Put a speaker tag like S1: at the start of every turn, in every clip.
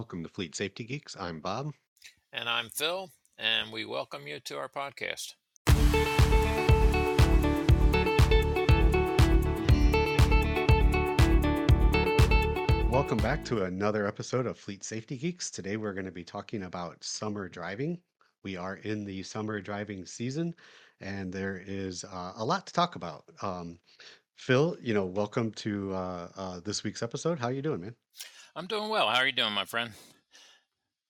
S1: Welcome to Fleet Safety Geeks. I'm Bob.
S2: And I'm Phil, and we welcome you to our podcast.
S1: Welcome back to another episode of Fleet Safety Geeks. Today we're going to be talking about summer driving. We are in the summer driving season, and there is uh, a lot to talk about. Um, Phil, you know, welcome to uh, uh, this week's episode. How are you doing, man?
S2: I'm doing well. How are you doing, my friend?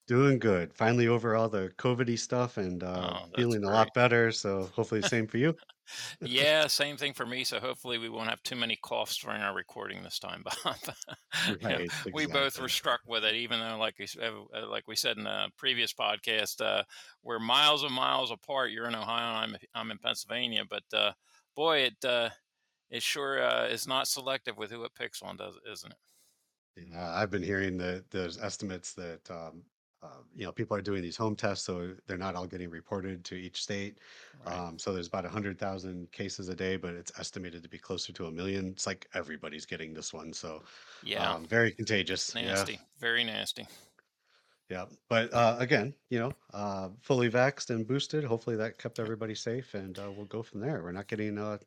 S1: Doing good. Finally over all the COVID stuff and uh,
S2: Oh,
S1: feeling a lot better. So hopefully same for you.
S2: Yeah, same thing for me. So hopefully we won't have too many coughs during our recording this time, Bob.
S1: Right,
S2: we both were struck with it, even though, like we, uh, like we said in the previous podcast, uh, we're miles and miles apart. You're in Ohio, and I'm I'm in Pennsylvania, but uh, boy, it uh, it sure uh, is not selective with who it picks on, does isn't it?
S1: Yeah, I've been hearing the those estimates that um, uh, you know people are doing these home tests, so they're not all getting reported to each state.
S2: Right.
S1: Um, so there's about a hundred thousand cases a day, but it's estimated to be closer to a million. It's like everybody's getting this one, so
S2: Yeah,
S1: um, very contagious. Yeah,
S2: nasty, very nasty.
S1: Yeah. But uh, again, you know, uh, fully vaxxed and boosted. Hopefully that kept everybody safe, and uh, we'll go from there. We're not getting uh,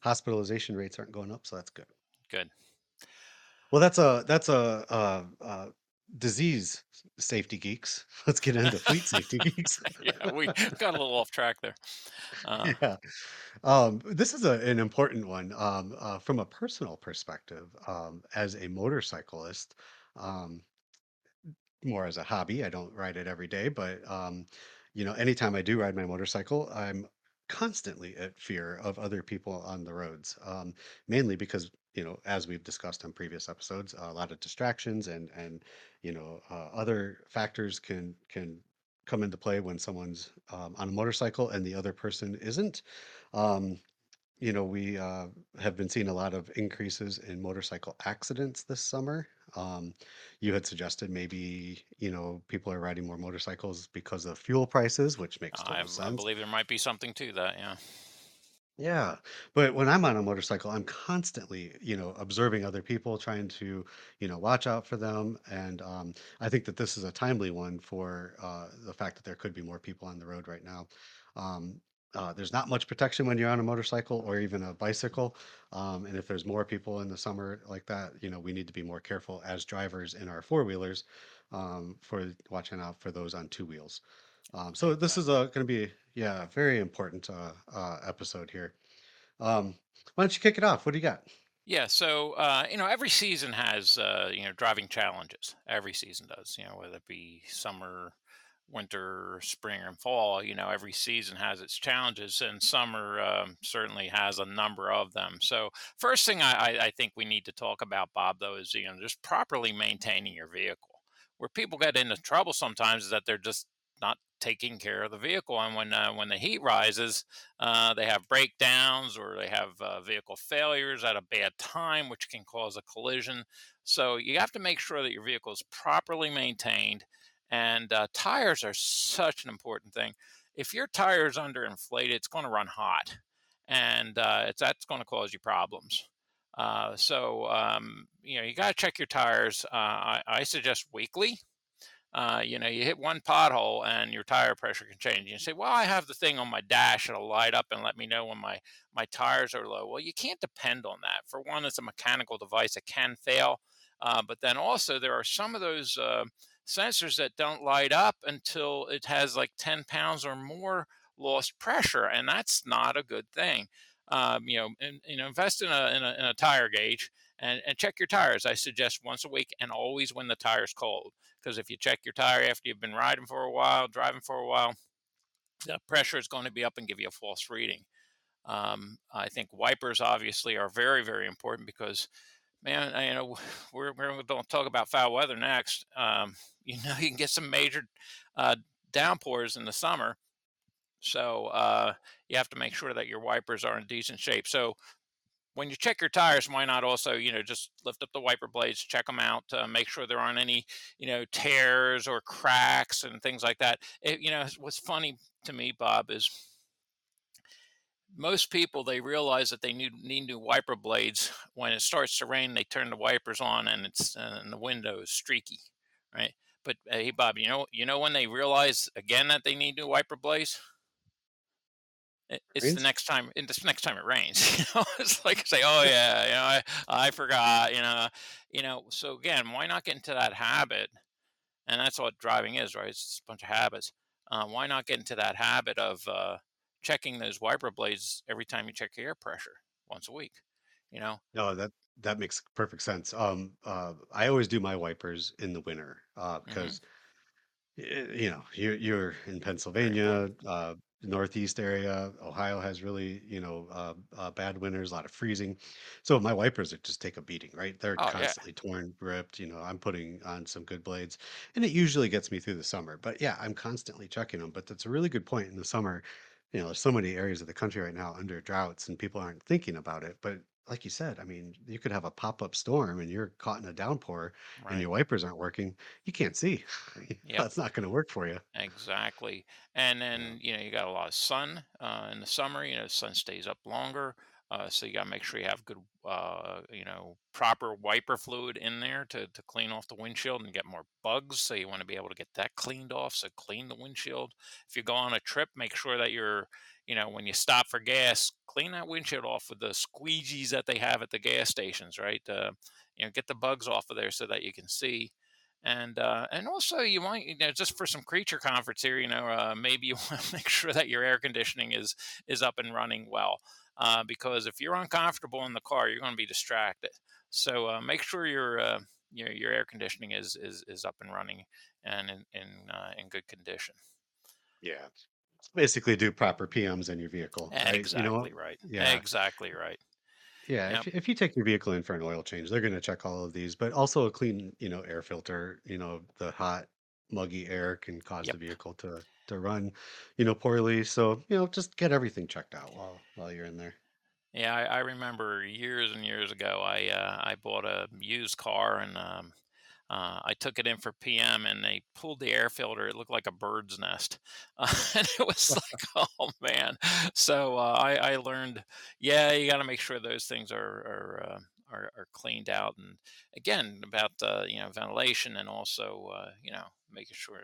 S1: hospitalization rates aren't going up, so that's good.
S2: good.
S1: Well, that's a that's a, uh uh disease safety geeks. Let's get into fleet safety geeks.
S2: Yeah, we got a little off track there. Uh,
S1: Yeah. Um, this is a, an important one um, uh, from a personal perspective. Um, as a motorcyclist, um, more as a hobby. I don't ride it every day, but um, you know, anytime I do ride my motorcycle, I'm constantly at fear of other people on the roads. Um, mainly because, you know, as we've discussed on previous episodes, a lot of distractions and and you know, uh, other factors can can come into play when someone's um, on a motorcycle and the other person isn't. Um, you know, we uh, have been seeing a lot of increases in motorcycle accidents this summer. Um, you had suggested maybe, you know, people are riding more motorcycles because of fuel prices, which makes
S2: I
S1: total
S2: I
S1: sense.
S2: believe there might be something to that. Yeah.
S1: Yeah. But when I'm on a motorcycle, I'm constantly, you know, observing other people, trying to, you know, watch out for them. And um, I think that this is a timely one for uh, the fact that there could be more people on the road right now. Um, uh, there's not much protection when you're on a motorcycle or even a bicycle. Um, and if there's more people in the summer like that, you know, we need to be more careful as drivers in our four wheelers um, for watching out for those on two wheels. Um, so this is going to be, yeah, very important uh, uh, episode here. Um, why don't you kick it off? What do you got?
S2: Yeah. So uh, you know, every season has uh, you know driving challenges. Every season does. You know, whether it be summer, winter, spring, and fall. You know, every season has its challenges, and summer um, certainly has a number of them. So first thing I, I, think we need to talk about, Bob, though, is you know just properly maintaining your vehicle. Where people get into trouble sometimes is that they're just not taking care of the vehicle, and when uh, when the heat rises Uh, they have breakdowns or they have uh, vehicle failures at a bad time, which can cause a collision. So you have to make sure that your vehicle is properly maintained. And uh, tires are such an important thing. If your tire is underinflated, it's going to run hot, and uh, that's going to cause you problems. Uh, so um, you know you got to check your tires. Uh, I, I suggest weekly uh, you know, you hit one pothole and your tire pressure can change. You say, "Well, I have the thing on my dash; it'll light up and let me know when my my tires are low." Well, you can't depend on that. For one, it's a mechanical device; it can fail. Uh, but then also, there are some of those sensors that don't light up until it has like 10 pounds or more lost pressure, and that's not a good thing. Um, you know, you know, invest in a, in a in a tire gauge and, and check your tires. I suggest once a week and always when the tire's cold because if you check your tire after you've been riding for a while, driving for a while, the pressure is going to be up and give you a false reading. Um, I think wipers obviously are very, very important because, man, you know, we're, we're going to talk about foul weather next. Um, you know, you can get some major uh, downpours in the summer. So uh, you have to make sure that your wipers are in decent shape. So when you check your tires, why not also, you know, just lift up the wiper blades, check them out, uh, make sure there aren't any, you know, tears or cracks and things like that. It, you know, what's funny to me, Bob, is most people they realize that they need need new wiper blades when it starts to rain. They turn the wipers on and it's and the window is streaky, right? But hey, Bob, you know you know when they realize again that they need new wiper blades? It it's the next time it's the next time it rains, you know? It's like say, "Oh, yeah, you know, I I forgot," you know? You know, so again, why not get into that habit? And that's what driving is, right? It's a bunch of habits. Uh, why not get into that habit of, uh, checking those wiper blades every time you check your air pressure once a week, you know?
S1: No, that that makes perfect sense. Um, uh, I always do my wipers in the winter, uh, because Y you know, you're you're in
S2: Very
S1: Pennsylvania, uh, Northeast area. Ohio has really, you know, uh, uh, bad winters, a lot of freezing. So my wipers are just take a beating, right? They're
S2: Oh, yeah.
S1: constantly torn, ripped. You know, I'm putting on some good blades, and it usually gets me through the summer. But yeah, I'm constantly checking them. But that's a really good point in the summer. You know, there's so many areas of the country right now under droughts, and people aren't thinking about it. But like you said, I mean, you could have a pop-up storm and you're caught in a downpour and
S2: Right.
S1: your wipers aren't working. You can't see.
S2: Yep.
S1: That's not gonna work for you.
S2: Exactly. And
S1: Yeah.
S2: then, you know, you got a lot of sun uh, in the summer, you know, the sun stays up longer. Uh, so you got to make sure you have good, uh, you know, proper wiper fluid in there to, to clean off the windshield and get more bugs. So you want to be able to get that cleaned off. So clean the windshield. If you go on a trip, make sure that you're, you know, when you stop for gas, clean that windshield off with the squeegees that they have at the gas stations, right? Uh, you know, get the bugs off of there so that you can see and uh, and also you want you know just for some creature comforts here you know uh, maybe you want to make sure that your air conditioning is is up and running well uh, because if you're uncomfortable in the car you're going to be distracted so uh, make sure your uh, your your air conditioning is is is up and running and in in, uh, in good condition
S1: Yeah. Basically do proper PMs in your vehicle, right? You know
S2: exactly right
S1: Yeah.
S2: exactly right
S1: Yeah, if
S2: yep
S1: you if you take your vehicle in for an oil change, they're gonna check all of these, but also a clean, you know, air filter, you know, the hot, muggy air can cause the
S2: yep
S1: vehicle to to run, you know, poorly. So, you know, just get everything checked out while while you're in there.
S2: Yeah, I, I remember years and years ago, I uh, I bought a used car and um, uh, I took it in for PM and they pulled the air filter. It looked like a bird's nest, uh, and it was like, oh man. So uh, I, I learned, yeah, you got to make sure those things are are, uh, are are cleaned out, and again about uh, you know ventilation and also uh, you know making sure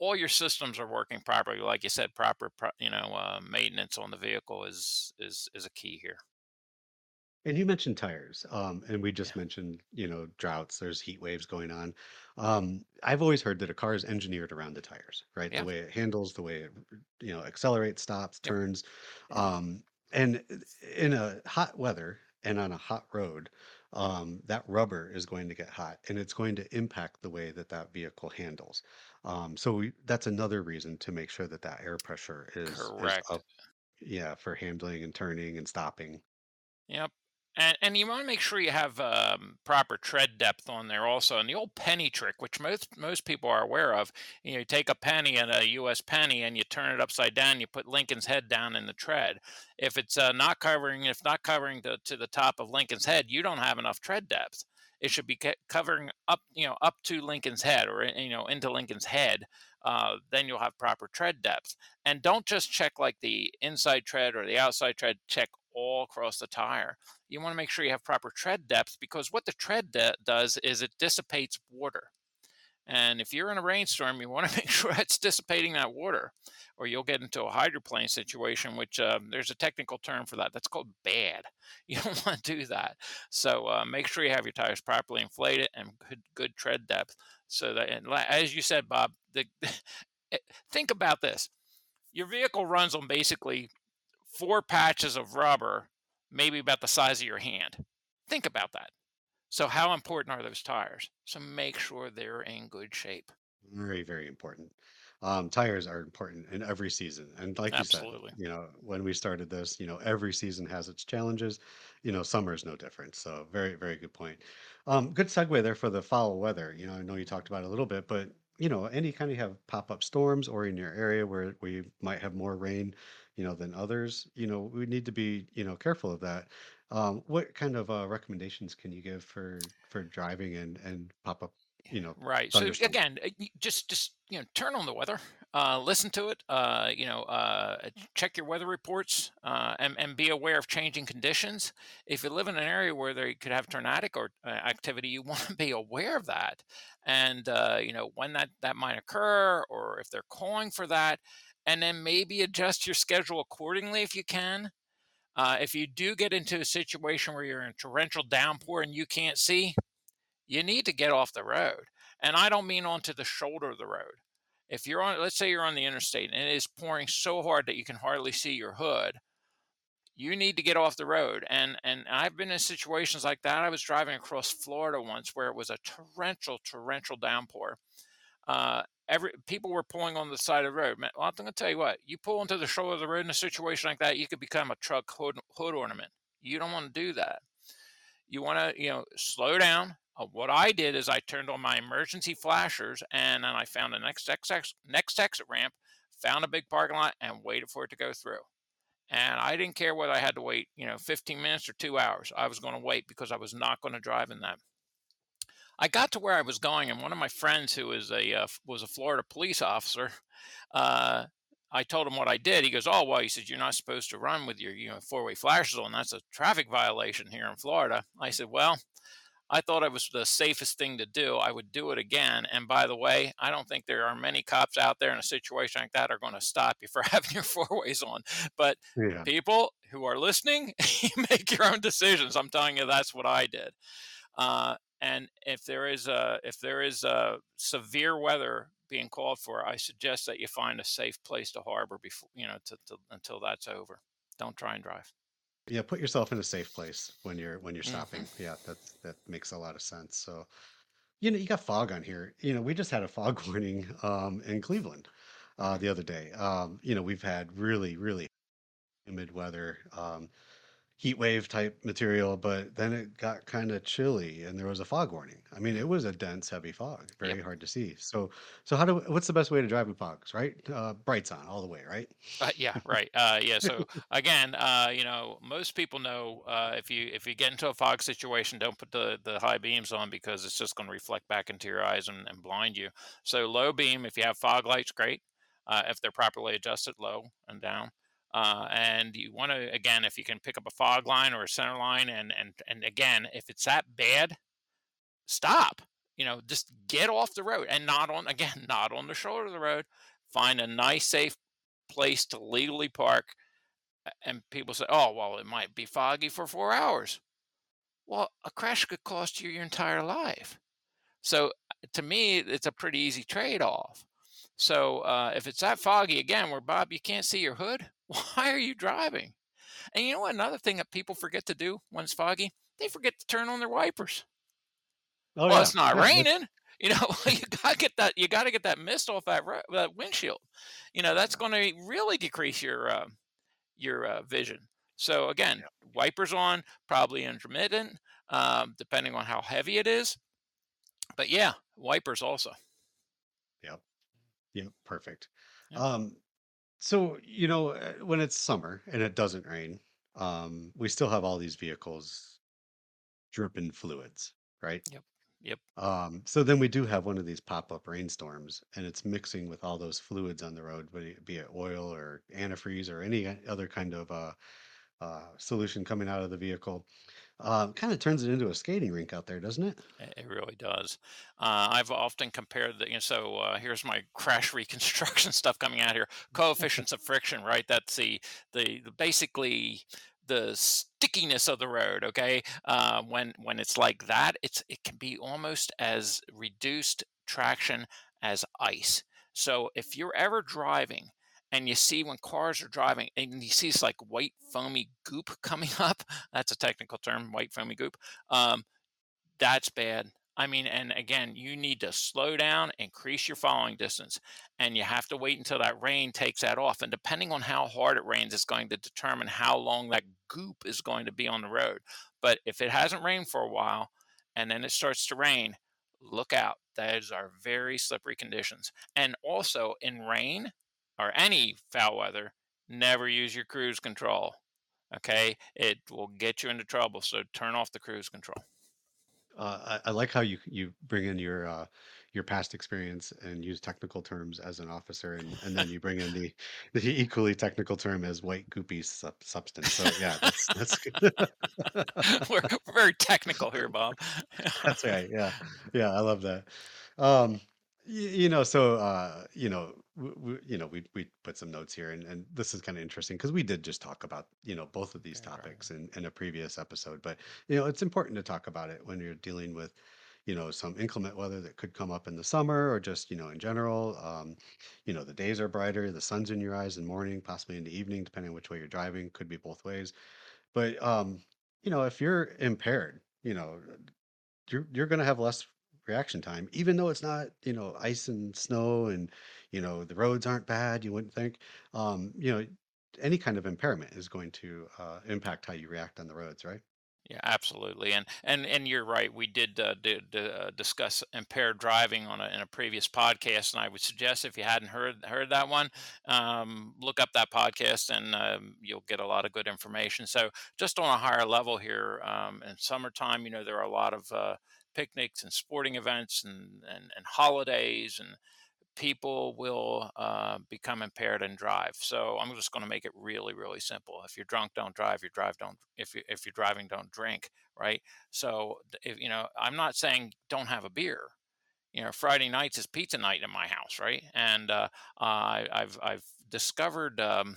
S2: all your systems are working properly. Like you said, proper pro- you know uh, maintenance on the vehicle is is is a key here.
S1: And you mentioned tires, um, and we
S2: Yeah.
S1: just mentioned, you know, droughts, there's heat waves going on. Um, I've always heard that a car is engineered around the tires, right? The
S2: Yeah.
S1: way it handles, the way it, you know, accelerates, stops,
S2: Yep.
S1: turns.
S2: Yep.
S1: Um, and in a hot weather and on a hot road, um, that rubber is going to get hot and it's going to impact the way that that vehicle handles. Um, so we, that's another reason to make sure that that air pressure is is
S2: Correct.
S1: up, yeah, for handling and turning and stopping.
S2: Yep. And and you want to make sure you have um, proper tread depth on there also. And the old penny trick, which most most people are aware of, you know, you take a penny and a U.S. penny and you turn it upside down. You put Lincoln's head down in the tread. If it's uh, not covering, if not covering the to the top of Lincoln's head, you don't have enough tread depth. It should be covering up, you know, up to Lincoln's head or you know into Lincoln's head. Uh, then you'll have proper tread depth. And don't just check like the inside tread or the outside tread. Check all across the tire. You want to make sure you have proper tread depth because what the tread de- does is it dissipates water. And if you're in a rainstorm, you want to make sure it's dissipating that water, or you'll get into a hydroplane situation, which um, there's a technical term for that. That's called bad. You don't want to do that. So uh, make sure you have your tires properly inflated and good, good tread depth. So that, and as you said, Bob, the, think about this: your vehicle runs on basically four patches of rubber, maybe about the size of your hand. Think about that. So, how important are those tires? So, make sure they're in good shape.
S1: Very, very important. Um, tires are important in every season. And like you said, you know, when we started this, you know, every season has its challenges. You know, summer is no different. So very, very good point. Um, good segue there for the foul weather. You know, I know you talked about it a little bit, but you know, any kind of have pop-up storms or in your area where we might have more rain, you know, than others, you know, we need to be, you know, careful of that. Um, what kind of uh, recommendations can you give for for driving and and pop-up, you know,
S2: Right. So again, uh, just just you know, turn on the weather. Uh, listen to it. Uh, you know, uh, check your weather reports uh, and, and be aware of changing conditions. If you live in an area where they could have tornadic or uh, activity, you want to be aware of that, and uh, you know when that that might occur, or if they're calling for that, and then maybe adjust your schedule accordingly if you can. Uh, if you do get into a situation where you're in torrential downpour and you can't see, you need to get off the road. And I don't mean onto the shoulder of the road. If you're on, let's say you're on the interstate and it is pouring so hard that you can hardly see your hood, you need to get off the road. And and I've been in situations like that. I was driving across Florida once where it was a torrential, torrential downpour. Uh, every people were pulling on the side of the road. Man, well, I'm going to tell you what. You pull into the shoulder of the road in a situation like that, you could become a truck hood, hood ornament. You don't want to do that. You want to, you know, slow down, uh, what I did is I turned on my emergency flashers and then I found the next exit, next exit ramp, found a big parking lot, and waited for it to go through. And I didn't care whether I had to wait, you know, 15 minutes or two hours. I was going to wait because I was not going to drive in that. I got to where I was going, and one of my friends, who was a uh, was a Florida police officer, uh, I told him what I did. He goes, "Oh, well," he said, "You're not supposed to run with your you know four way flashers on. That's a traffic violation here in Florida." I said, "Well." I thought it was the safest thing to do. I would do it again. And by the way, I don't think there are many cops out there in a situation like that are going to stop you for having your four ways on. But
S1: Yeah.
S2: people who are listening, you make your own decisions. I'm telling you, that's what I did. Uh, and if there is a if there is a severe weather being called for, I suggest that you find a safe place to harbor before you know to, to, until that's over. Don't try and drive.
S1: Yeah, put yourself in a safe place when you're when you're
S2: hmm
S1: stopping. Yeah, that's that makes a lot of sense. So, you know, you got fog on here. You know, we just had a fog warning um in Cleveland uh the other day. Um, you know, we've had really, really humid weather. Um heat wave type material, but then it got kind of chilly and there was a fog warning. I mean, it was a dense, heavy fog,
S2: Yep.
S1: very hard to see. So, so how do what's the best way to drive in fogs, right? Uh, brights on all the way, right?
S2: Uh, yeah, right. Uh, yeah. So again, uh, you know, most people know uh, if you if you get into a fog situation, don't put the the high beams on because it's just going to reflect back into your eyes and, and blind you. So low beam, if you have fog lights, great. Uh, if they're properly adjusted, low and down. Uh, and you want to again, if you can pick up a fog line or a center line, and and and again, if it's that bad, stop. You know, just get off the road and not on again, not on the shoulder of the road. Find a nice, safe place to legally park and people say, "Oh, well, it might be foggy for 4 hours." Well, a crash could cost you your entire life. So, to me, it's a pretty easy trade-off. So, uh, if it's that foggy again, where Bob, you can't see your hood, why are you driving? And you know what? Another thing that people forget to do when it's foggy, they forget to turn on their wipers.
S1: Oh
S2: Well,
S1: yeah,
S2: it's not
S1: yeah.
S2: raining. You know, you gotta get that. You gotta get that mist off that that windshield. You know, that's going to really decrease your uh, your uh, vision. So again,
S1: Yeah.
S2: wipers on, probably intermittent, um, depending on how heavy it is. But yeah, wipers also.
S1: Yep. Yep. Perfect.
S2: Yep,
S1: Um, so you know, uh, when it's summer and it doesn't rain, um, we still have all these vehicles dripping fluids, right?
S2: yep, yep,
S1: Um, so then we do have one of these pop-up rainstorms, and it's mixing with all those fluids on the road, be it, be it oil or antifreeze or any other kind of uh, uh, solution coming out of the vehicle. Um, kind of turns it into a skating rink out there, doesn't it?
S2: it, really does. Uh, I've often compared the. You know, so uh, here's my crash reconstruction stuff coming out here. Coefficients of friction, right? That's the the, the basically the stickiness of the road. Okay, uh, when when it's like that, it's it can be almost as reduced traction as ice. So if you're ever driving and you see when cars are driving and you see this like white foamy goop coming up, that's a technical term, white foamy goop. Um, that's bad. I mean, and again, you need to slow down, increase your following distance, and you have to wait until that rain takes that off. And depending on how hard it rains, it's going to determine how long that goop is going to be on the road. But if it hasn't rained for a while and then it starts to rain, look out. Those are very slippery conditions. And also in rain or any foul weather, never use your cruise control. Okay. It will get you into trouble. So turn off the cruise control.
S1: Uh, I, I like how you you bring in your uh, your past experience and use technical terms as an officer, and and then you bring in the the equally technical term as white goopy sub substance. So yeah, that's that's good.
S2: we're, we're very technical here, Bob.
S1: That's right. Yeah. Yeah, I love that. Um, y you know, so, uh, you know, w w you know, we we put some notes here, and and this is kinda interesting because we did just talk about, you know, both of these
S2: Yeah, driving.
S1: topics in in a previous episode, but, you know, it's important to talk about it when you're dealing with, you know, some inclement weather that could come up in the summer or just, you know, in general. Um, you know, the days are brighter, the sun's in your eyes in the morning, possibly in the evening, depending on which way you're driving, could be both ways. But, um, you know, if you're impaired, you know, you're you're gonna have less reaction time, even though it's not, you know, ice and snow and, you know, the roads aren't bad, you wouldn't think. Um, you know, any kind of impairment is going to uh, impact how you react on the roads, right?
S2: Yeah, absolutely, and and and you're right. We did uh, did uh, discuss impaired driving on a, in a previous podcast, and I would suggest if you hadn't heard heard that one, um, look up that podcast, and um, you'll get a lot of good information. So, just on a higher level here, um, in summertime, you know, there are a lot of uh, picnics and sporting events and, and and holidays and people will uh, become impaired and drive. So I'm just going to make it really, really simple. If you're drunk, don't drive. You drive, don't. If you if you're driving, don't drink. Right. So if you know, I'm not saying don't have a beer. You know, Friday nights is pizza night in my house, right? And uh, I, I've I've discovered um,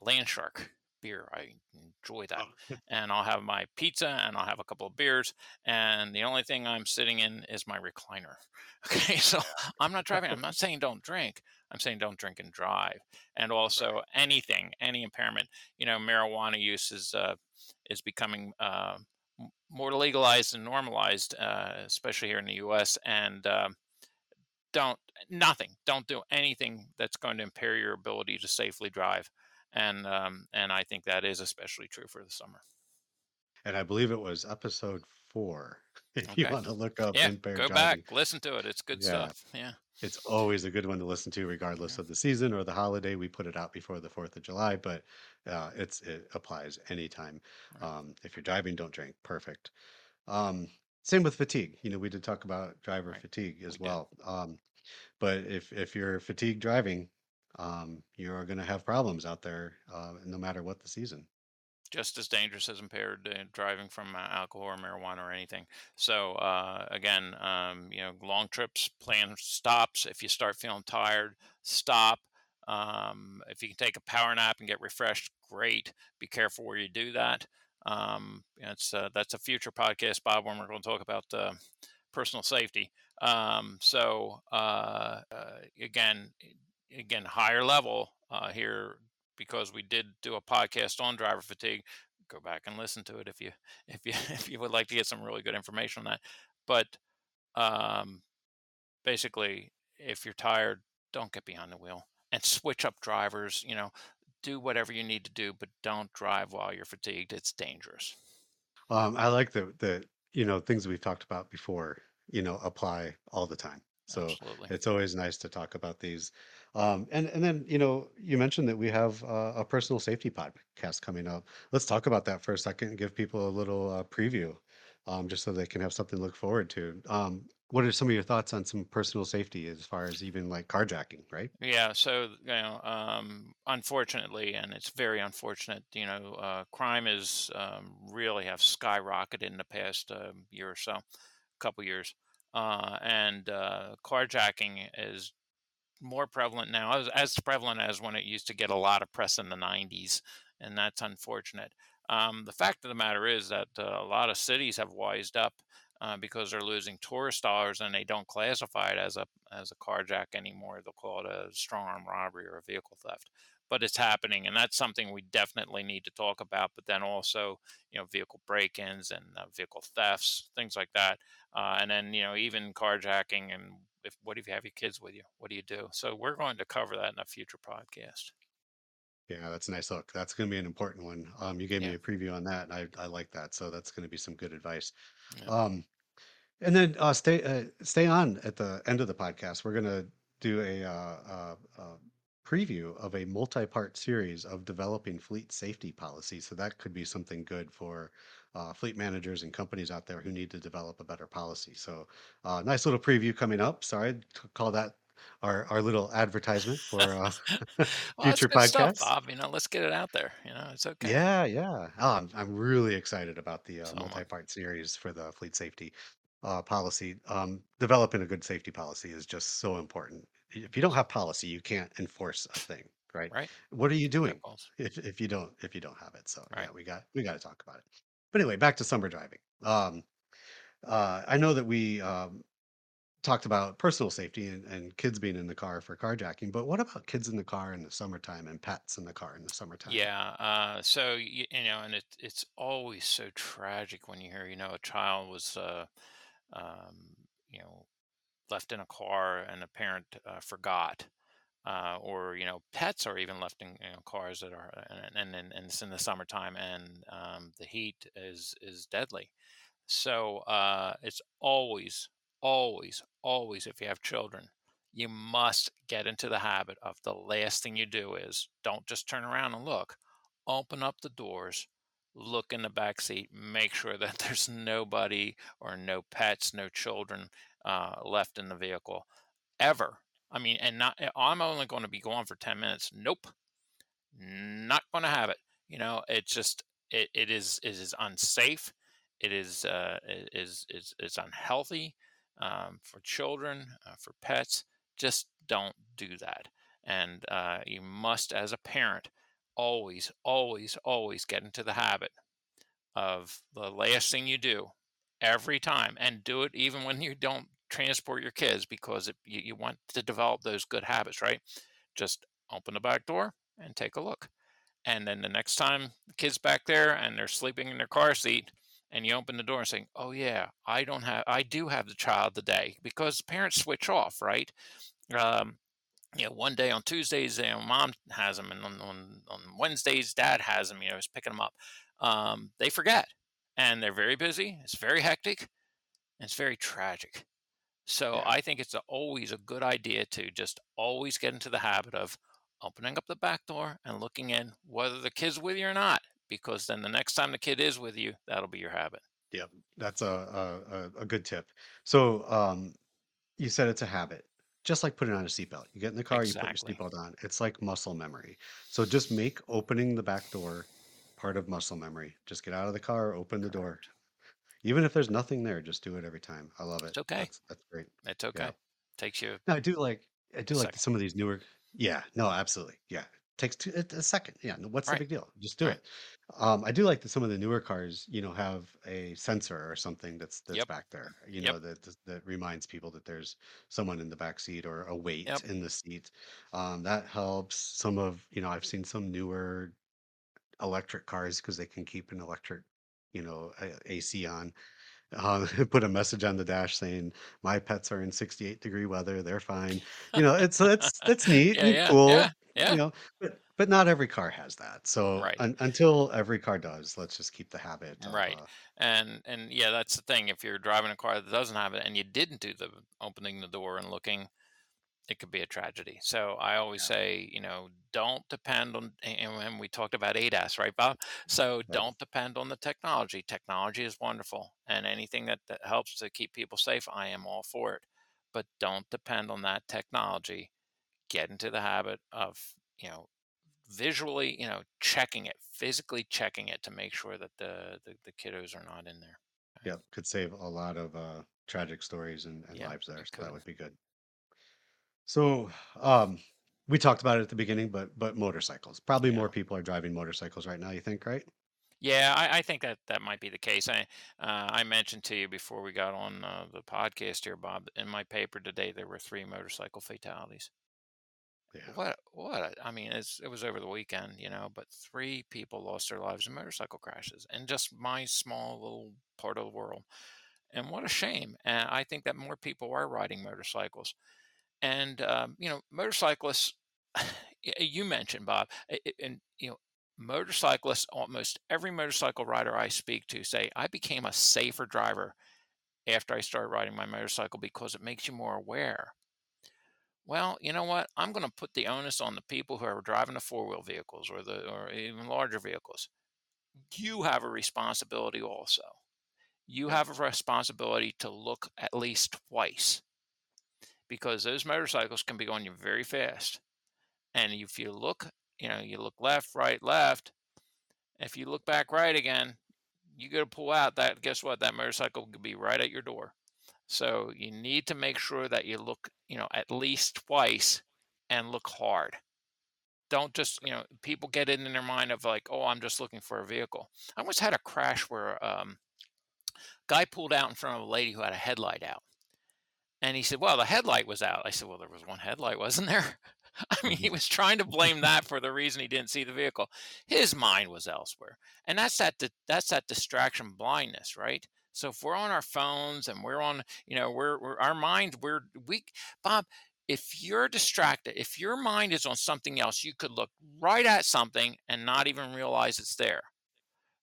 S2: Land Shark beer. I enjoy that.
S1: Oh,
S2: And I'll have my pizza and I'll have a couple of beers. And the only thing I'm sitting in is my recliner. Okay. So I'm not driving. I'm not saying don't drink. I'm saying don't drink and drive. And
S1: right.
S2: also anything, any impairment, you know, marijuana use is, uh, is becoming, uh, more legalized and normalized, uh, especially here in the U.S. And um, don't nothing. Don't do anything that's going to impair your ability to safely drive. And um, and I think that is especially true for the summer.
S1: And I believe it was episode four. If you want to look up
S2: Yeah, go back, listen to it. It's good
S1: yeah,
S2: stuff. Yeah.
S1: it's always a good one to listen to, regardless
S2: Yeah.
S1: of the season or the holiday. We put it out before the Fourth of July, but uh, it's it applies anytime.
S2: Right.
S1: Um, if you're driving, don't drink. Perfect. Um, same with fatigue. You know, we did talk about driver
S2: Right.
S1: fatigue as
S2: did.
S1: well. Um, but if if you're fatigued driving, um, you're going to have problems out there, uh, no matter what the season.
S2: just as dangerous as impaired uh, driving from uh, alcohol or marijuana or anything. So uh, again, um, you know, long trips, plan stops. If you start feeling tired, stop. Um, if you can take a power nap and get refreshed, great. Be careful where you do that. Um, it's uh, that's a future podcast, Bob, when we're going to talk about uh, personal safety. Um, so uh, uh, again, again, higher level uh, here because we did do a podcast on driver fatigue. Go back and listen to it if you if you if you would like to get some really good information on that. But um, basically, if you're tired, don't get behind the wheel and switch up drivers. You know, do whatever you need to do, but don't drive while you're fatigued. It's dangerous.
S1: Um, I like the the you know things we've talked about before. You know, apply all the time. So
S2: Absolutely.
S1: it's always nice to talk about these. Um, and and then you know you mentioned that we have uh, a personal safety podcast coming up. Let's talk about that for a second and give people a little uh, preview, um, just so they can have something to look forward to. Um, what are some of your thoughts on some personal safety as far as even like carjacking, right?
S2: Yeah, so you know, um, unfortunately, and it's very unfortunate. You know, uh, crime is um, really have skyrocketed in the past um, year or so, couple years, uh, and uh, carjacking is more prevalent now, as, as prevalent as when it used to get a lot of press in the 90s, and that's unfortunate. Um, the fact of the matter is that uh, a lot of cities have wised up uh, because they're losing tourist dollars and they don't classify it as a as a carjack anymore. They'll call it a strong arm robbery or a vehicle theft. But it's happening, and that's something we definitely need to talk about. But then also, you know, vehicle break-ins and uh, vehicle thefts, things like that uh, and then you know even carjacking and if what if you have your kids with you what do you do so we're going to cover that in a future podcast
S1: Yeah, that's a nice look. That's going to be an important one. Um, you gave me a preview on that, and I I like that. So that's going to be some good advice.
S2: yeah
S1: Um, And then uh, stay uh, stay on at the end of the podcast. We're gonna do a, uh, uh, uh, preview of a multi-part series of developing fleet safety policy. So that could be something good for uh, fleet managers and companies out there who need to develop a better policy. So, uh, nice little preview coming up. Sorry to call that our our little advertisement for uh,
S2: Well, that's
S1: future
S2: good stuff,
S1: podcasts.
S2: Bob. You know, let's get it out there. You know, it's okay.
S1: Yeah, yeah. Oh, I'm I'm really excited about the uh,
S2: So am I.
S1: multi-part series for the fleet safety uh, policy. Um, developing a good safety policy is just so important. If you don't have policy, you can't enforce a thing, right?
S2: Right?
S1: What are you doing if if you don't if you don't have it? So yeah, we got we got to talk about it. But anyway, back to summer driving. Um, uh, I know that we um, talked about personal safety and, and kids being in the car for carjacking, but what about kids in the car in the summertime and pets in the car in the summertime?
S2: Yeah. Uh, so you, you know, and it, it's always so tragic when you hear, you know, a child was, uh, um, you know, left in a car and a parent uh, forgot. Uh, or you know, pets are even left in you know, cars that are, and and, and it's in the summertime, and um, the heat is is deadly. So uh, it's always, always, always, if you have children, you must get into the habit of the last thing you do is don't just turn around and look. Open up the doors, look in the back seat, make sure that there's nobody or no pets, no children uh, left in the vehicle ever. I mean, and not, I'm only going to be gone for 10 minutes. Nope not going to have it. You know, it's just it, it is it is unsafe. It is uh, it is is it's unhealthy um, for children, uh, for pets. Just don't do that. And uh, you must, as a parent, always, always, always get into the habit of the last thing you do every time, and do it even when you don't transport your kids because it, you, you want to develop those good habits, right? Just open the back door and take a look and then the next time the kid's back there and they're sleeping in their car seat, and you open the door and saying, "Oh yeah, I don't have, I do have the child today," because parents switch off, right? Um, you know, one day on Tuesdays, you know, mom has them, and on, on on Wednesdays, dad has them. You know, is picking them up. Um, they forget, and they're very busy. It's very hectic, and it's very tragic. So
S1: Yeah.
S2: I think it's a, always a good idea to just always get into the habit of opening up the back door and looking in, whether the kid's with you or not, because then the next time the kid is with you, that'll be your habit.
S1: Yep, that's a a, a, good tip. So, um, you said it's a habit, just like putting on a seatbelt. You get in the car, you put your seatbelt on. It's like muscle memory. So just make opening the back door part of muscle memory. Just get out of the car, open the door. Even if there's nothing there, just do it every time. I love it.
S2: It's okay.
S1: That's that's great.
S2: It's
S1: Yeah.
S2: okay. Takes you
S1: No, I do like I do like
S2: second.
S1: some of these newer Yeah, no, absolutely. Yeah. Takes two, a, second. Yeah, no, what's the big deal? Just do
S2: Right.
S1: it. Um, I do like that some of the newer cars, you know, have a sensor or something that's that's
S2: Yep.
S1: back there, you
S2: Yep.
S1: know, that that that reminds people that there's someone in the back seat or a weight
S2: Yep.
S1: in the seat. Um, that helps. Some of, you know, I've seen some newer electric cars because they can keep an electric, you know, AC on uh, put a message on the dash saying, "My pets are in 68 degree weather. They're fine." You know, it's it's it's neat
S2: yeah.
S1: and
S2: Yeah. Yeah.
S1: cool, you
S2: Yeah.
S1: know, but but not every car has that. So
S2: Right.
S1: un until every car does, let's just keep the habit of,
S2: Right.
S1: uh,
S2: And and yeah, that's the thing. If you're driving a car that doesn't have it and you didn't do the opening the door and looking, it could be a tragedy. So I always
S1: yeah,
S2: say, you know, don't depend on, and when we talked about ADAS, right, Bob? So
S1: right.
S2: don't depend on the technology. Technology is wonderful, and anything that, that helps to keep people safe, I am all for it. But don't depend on that technology. Get into the habit of, you know, visually, you know, checking it, physically checking it to make sure that the the, the kiddos are not in there.
S1: Yep, could save a lot of, uh, tragic stories and and
S2: Yep,
S1: lives there, so that would be good. So, um, we talked about it at the beginning, but but motorcycles. Probably
S2: Yeah.
S1: more people are driving motorcycles right now, you think, right?
S2: Yeah, I, I think that that might be the case. I uh, I mentioned to you before we got on uh, the podcast here, Bob. In my paper today, there were three motorcycle fatalities.
S1: Yeah.
S2: What what? a- I mean, it's it was over the weekend, you know, but three people lost their lives in motorcycle crashes in just my small little part of the world. And what a shame. And I think that more people are riding motorcycles. And um, you know, motorcyclists. you mentioned Bob, and you know, motorcyclists. Almost every motorcycle rider I speak to say I became a safer driver after I started riding my motorcycle because it makes you more aware. Well, you know what? I'm going to put the onus on the people who are driving the four wheel vehicles or the or even larger vehicles. you have a responsibility also. You have a responsibility to look at least twice because those motorcycles can be going very fast. And if you look, you know, you look left, right, left. If you look back right again, you go to pull out that, guess what? That motorcycle could be right at your door. So you need to make sure that you look, you know, at least twice and look hard. Don't just, you know, people get it in their mind of like, oh, I'm just looking for a vehicle. I once had a crash where um, guy pulled out in front of a lady who had a headlight out. And he said, Well, the headlight was out. I said, Well, there was one headlight, wasn't there? I mean, he
S1: Mhm.
S2: was trying to blame that for the reason he didn't see the vehicle. His mind was elsewhere. And that's that that's that distraction blindness, right? So if we're on our phones and we're on, you know, we're, we're our mind, we're we Bob, if you're distracted, if your mind is on something else, you could look right at something and not even realize it's there.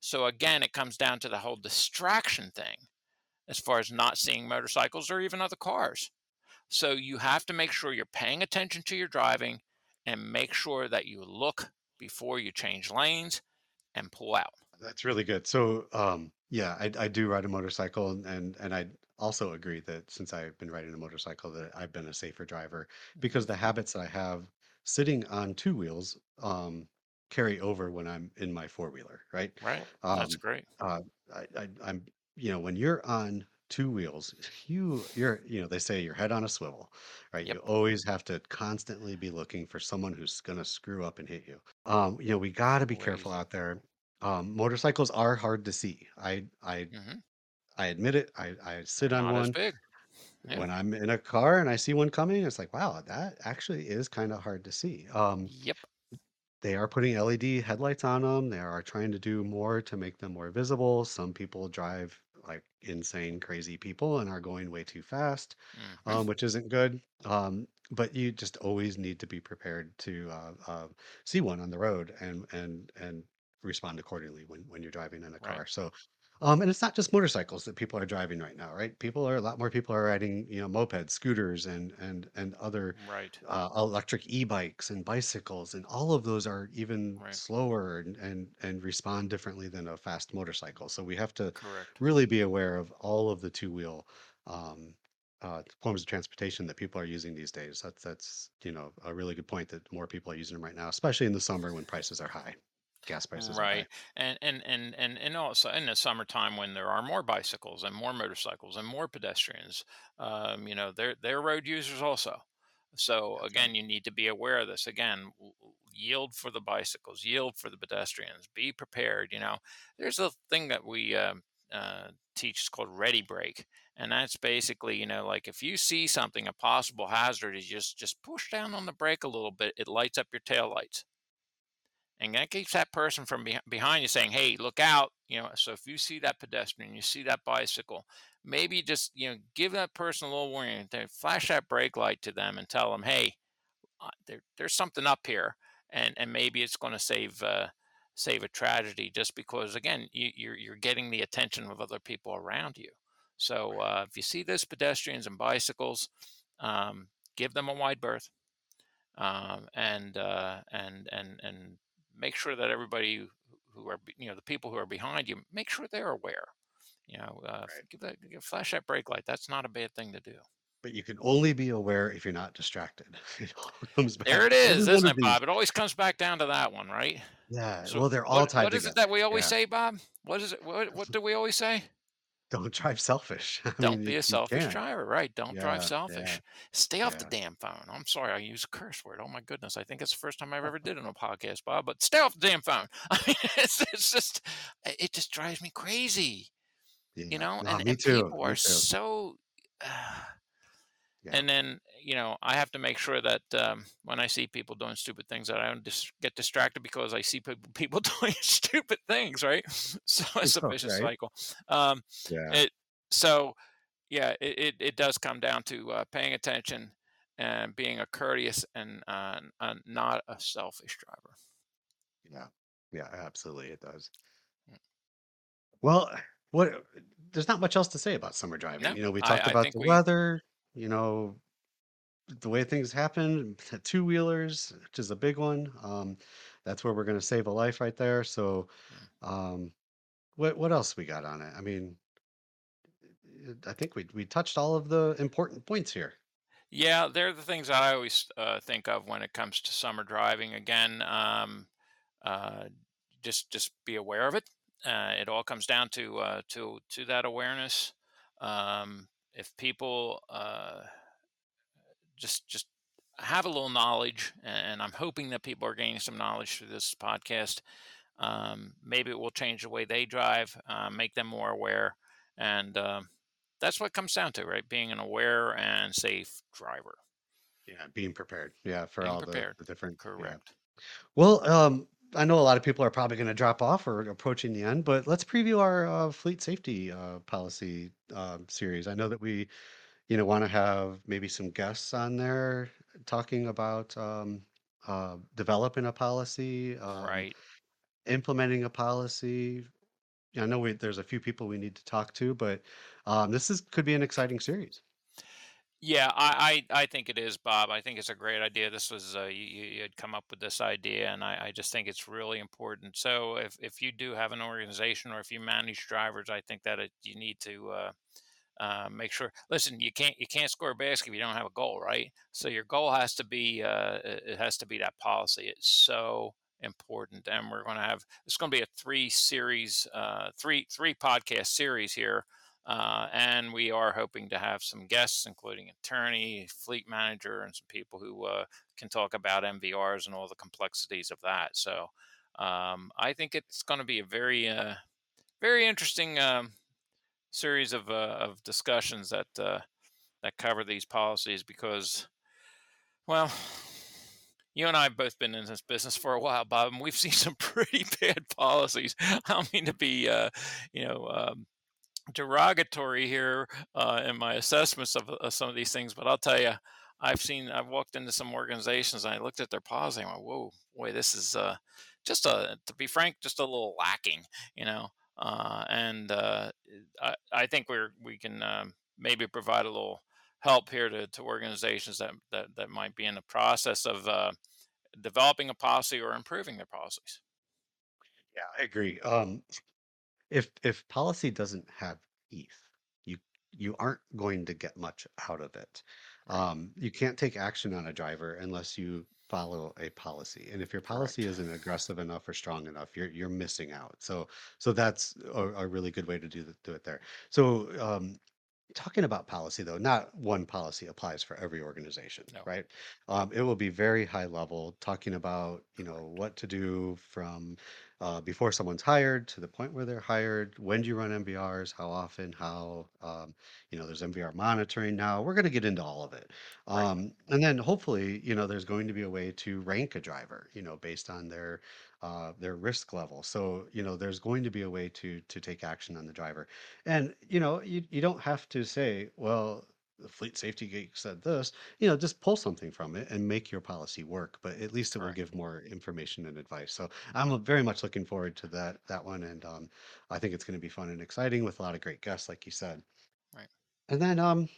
S2: So again, it comes down to the whole distraction thing as far as not seeing motorcycles or even other cars. So you have to make sure you're paying attention to your driving and make sure that you look before you change lanes and pull out.
S1: That's really good. So, um, yeah, I, I do ride a motorcycle, and and I also agree that since I've been riding a motorcycle, that I've been a safer driver because
S2: Mhm.
S1: the habits that I have sitting on two wheels um, carry over when I'm in my four wheeler, right?
S2: Right. That's
S1: Um,
S2: great.
S1: uh, I, I, I'm, you know, when you're on two wheels, you, you're, you know, they say your head on a swivel, right?
S2: Yep.
S1: You always have to constantly be looking for someone who's going to screw up and hit you. Um, you know, we got to be careful out there. Um, motorcycles are hard to see. I, I,
S2: hmm
S1: I admit it. I, I sit on
S2: not as
S1: one
S2: big. Yeah.
S1: when I'm in a car and I see one coming. It's like, wow, that actually is kind of hard to see. Um,
S2: Yep.
S1: they are putting LED headlights on them. They are trying to do more to make them more visible. Some people drive like insane, crazy people and are going way too fast,
S2: hmm
S1: um, which isn't good. Um, but you just always need to be prepared to uh, uh, see one on the road and and and respond accordingly when when you're driving in a
S2: Right.
S1: car. So um, and it's not just motorcycles that people are driving right now, right? People are a lot more people are riding, you know, mopeds, scooters, and and and other
S2: Right.
S1: uh, electric e-bikes and bicycles, and all of those are even
S2: Right.
S1: slower and and and respond differently than a fast motorcycle. So we have to
S2: Correct.
S1: really be aware of all of the two-wheel um, uh, forms of transportation that people are using these days. That's that's you know a really good point that more people are using them right now, especially in the summer when prices are high, gas prices.
S2: Right. And and and and and also in the summertime when there are more bicycles and more motorcycles and more pedestrians, um, you know, they're they're road users also. So
S1: That's right.
S2: again, you need to be aware of this. Again, yield for the bicycles, yield for the pedestrians. Be prepared. You know, there's a thing that we um, uh, teach it's called ready brake, and that's basically you know like if you see something a possible hazard, is just just push down on the brake a little bit. It lights up your tail lights and that keeps that person from beh behind you saying, "Hey, look out!" You know. So if you see that pedestrian, you see that bicycle, maybe just you know give that person a little warning. Flash that brake light to them and tell them, "Hey, uh, there, there's something up here," and and maybe it's going to save uh, save a tragedy just because again you, you're you're getting the attention of other people around you. So uh, if you see those pedestrians and bicycles, um, give them a wide berth um, and uh, and and and make sure that everybody who are you know the people who are behind you make sure they're aware. You know, uh,
S1: Right.
S2: give that give, flash that brake light. That's not a bad thing to do.
S1: But you can only be aware if you're not distracted. It
S2: There it is, isn't it. Bob? It always comes back down to that one, right?
S1: Yeah.
S2: So
S1: Well, they're all
S2: what
S1: tied
S2: what is it that we always
S1: Yeah.
S2: say, Bob? What is it? What what do we always say?
S1: Don't drive selfish. I
S2: Don't
S1: you,
S2: be a selfish driver, right? Don't drive
S1: Yeah. Yeah.
S2: selfish. Stay off the damn phone. I'm sorry, I use a curse word. Oh my goodness, I think it's the first time I've ever did it on a podcast, Bob. But stay off the damn phone. I mean, it's, it's just, it just drives me crazy, you know.
S1: No,
S2: And and
S1: too.
S2: people are so. Uh,
S1: Yeah.
S2: and then you know I have to make sure that um, when I see people doing stupid things, that I don't dis- get distracted because I see people people doing stupid things, right? So it's a vicious
S1: Right.
S2: cycle. Um,
S1: Yeah.
S2: it so yeah, it, it, it does come down to uh, paying attention and being a courteous and uh, uh, not a selfish driver.
S1: Yeah. Yeah. Absolutely. It does.
S2: Mm.
S1: Well, what there's not much else to say about summer driving.
S2: No,
S1: You know, we talked
S2: I
S1: about
S2: think
S1: the
S2: we
S1: weather, you know, the way things happen, two wheelers, which is a big one. Um, that's where we're gonna save a life right there. So,
S2: Mm.
S1: um, what what else we got on it? I mean, uh, I think we we touched all of the important points here.
S2: Yeah, they're the things that I always uh, think of when it comes to summer driving. Again, um, uh, just just be aware of it. Uh, it all comes down to uh, to to that awareness. Um, if people uh, just just have a little knowledge, and I'm hoping that people are gaining some knowledge through this podcast. Um, maybe it will change the way they drive, uh, make them more aware, and um, that's what it comes down to, right? Being an aware and safe driver,
S1: Yeah, being prepared. Yeah, for
S2: being
S1: all the the different yeah.
S2: Correct.
S1: Well, um, I know a lot of people are probably gonna drop off or approaching the end, but let's preview our, uh, fleet safety, uh, policy, um, series. I know that we, you know, wanna have maybe some guests on there talking about, um, uh, developing a policy, um,
S2: Right.
S1: implementing a policy. Yeah, I know we there's a few people we need to talk to, but, um, this is could be an exciting series.
S2: Yeah, I, I I think it is, Bob. I think it's a great idea. This was uh, you, you you had come up with this idea, and I, I just think it's really important. So if if you do have an organization or if you manage drivers, I think that it, you need to uh, uh, make sure. Listen, you can't you can't score a basket if you don't have a goal, right? So your goal has to be uh, it has to be that policy. It's so important, and we're going to have it's going to be a three series, uh, three three podcast series here, uh, and we are hoping to have some guests, including attorney, fleet manager, and some people who uh, can talk about MVRs and all the complexities of that. So. Um, I think it's going to be a very, uh, very interesting um, series of uh, of discussions that uh, that cover these policies because, well, you and I have both been in this business for a while, Bob, and we've seen some pretty bad policies. I don't mean to be, uh, you know, um, derogatory here uh, in my assessments of, of some of these things, but I'll tell you, I've seen, I've walked into some organizations and I looked at their policy and I went, whoa, boy, this is uh, just a, to be frank, just a little lacking, you know. Uh, and uh, I, I think we're we can um, maybe provide a little help here to, to organizations that, that that might be in the process of uh, developing a policy or improving their policies.
S1: Yeah, I agree. Um, if if policy doesn't have teeth, you you aren't going to get much out of it. Um, you can't take action on a driver unless you follow a policy. And if your policy
S2: Correct.
S1: isn't aggressive enough or strong enough, you're you're missing out. So so that's a, a really good way to do the, do it there. So um, Talking about policy, though, not one policy applies for every organization,
S2: No.
S1: right? Um, it will be very high level, talking about, you know, what to do from uh, before someone's hired to the point where they're hired. When do you run MVRs? How often? How, um, you know, there's MVR monitoring now. We're going to get into all of it.
S2: Right.
S1: Um, and then hopefully, you know, there's going to be a way to rank a driver, you know, based on their uh, their risk level. So, you know, there's going to be a way to to take action on the driver. And, you know, you you don't have to say, well, the fleet safety geek said this, you know, just pull something from it and make your policy work, but at least it will
S2: Right.
S1: give more information and advice. So I'm very much looking forward to that that one. And um, I think it's going to be fun and exciting with a lot of great guests, like you said.
S2: Right.
S1: And then um,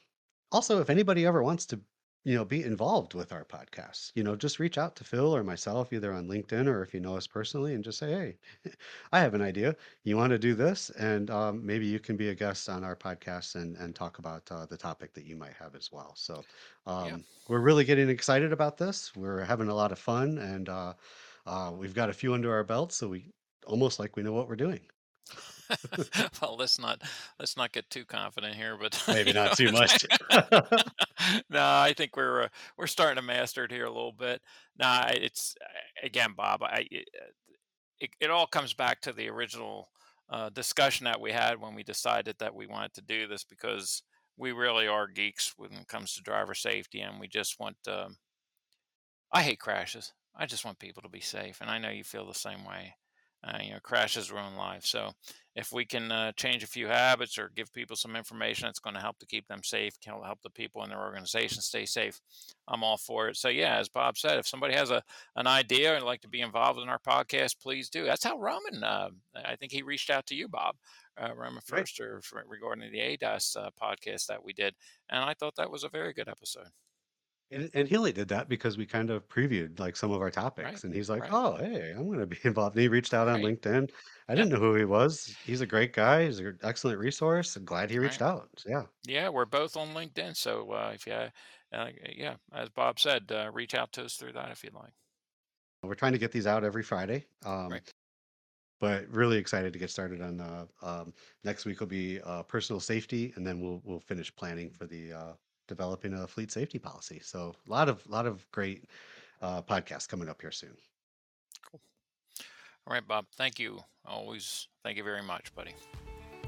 S1: also, if anybody ever wants to, you know, be involved with our podcast, you know, just reach out to Phil or myself, either on LinkedIn or if you know us personally, and just say, hey, I have an idea. You want to do this, and um, maybe you can be a guest on our podcast and and talk about uh, the topic that you might have as well. So
S2: Yeah.
S1: um, we're really getting excited about this. We're having a lot of fun, and uh, uh, we've got a few under our belts, so we almost like we know what we're doing.
S2: well, let's not let's not get too confident here, but
S1: Maybe not
S2: know,
S1: too much.
S2: no, I think we're uh, we're starting to master it here a little bit. Nah, it's again, Bob. I it, it, it all comes back to the original uh, discussion that we had when we decided that we wanted to do this because we really are geeks when it comes to driver safety, and we just want um, I hate crashes. I just want people to be safe, and I know you feel the same way. Uh, you know, crashes ruin lives. So, if we can uh, change a few habits or give people some information that's going to help to keep them safe, can help the people in their organization stay safe, I'm all for it. So, yeah, as Bob said, if somebody has a an idea and like to be involved in our podcast, please do. That's how Roman. Uh, I think he reached out to you, Bob. Uh, Roman
S1: Right.
S2: First, regarding the ADAS uh, podcast that we did, and I thought that was a very good episode.
S1: And and he only did that because we kind of previewed, like, some of our
S2: Right.
S1: topics, and he's like,
S2: Right.
S1: "Oh, hey, I'm gonna be involved." And he reached out on
S2: Right.
S1: LinkedIn. I didn't know who he was. He's a great guy. He's an excellent resource. I'm glad he reached
S2: Right.
S1: out. So, yeah.
S2: Yeah, we're both on LinkedIn, so uh, if you, uh, uh, yeah, as Bob said, uh, reach out to us through that if you'd like.
S1: We're trying to get these out every Friday. Um,
S2: Right.
S1: but really excited to get started on uh, um, next week will be uh, personal safety, and then we'll we'll finish planning for the uh, developing a fleet safety policy. So a lot of lot of great uh, podcasts coming up here soon.
S2: Cool. All right, Bob. Thank you. Always. Thank you very much, buddy.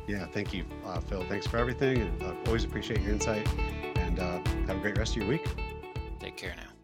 S1: Yeah, thank you, uh, Phil. Thanks for everything, and uh, always appreciate your insight. And uh, have a great rest of your week.
S2: Take care now.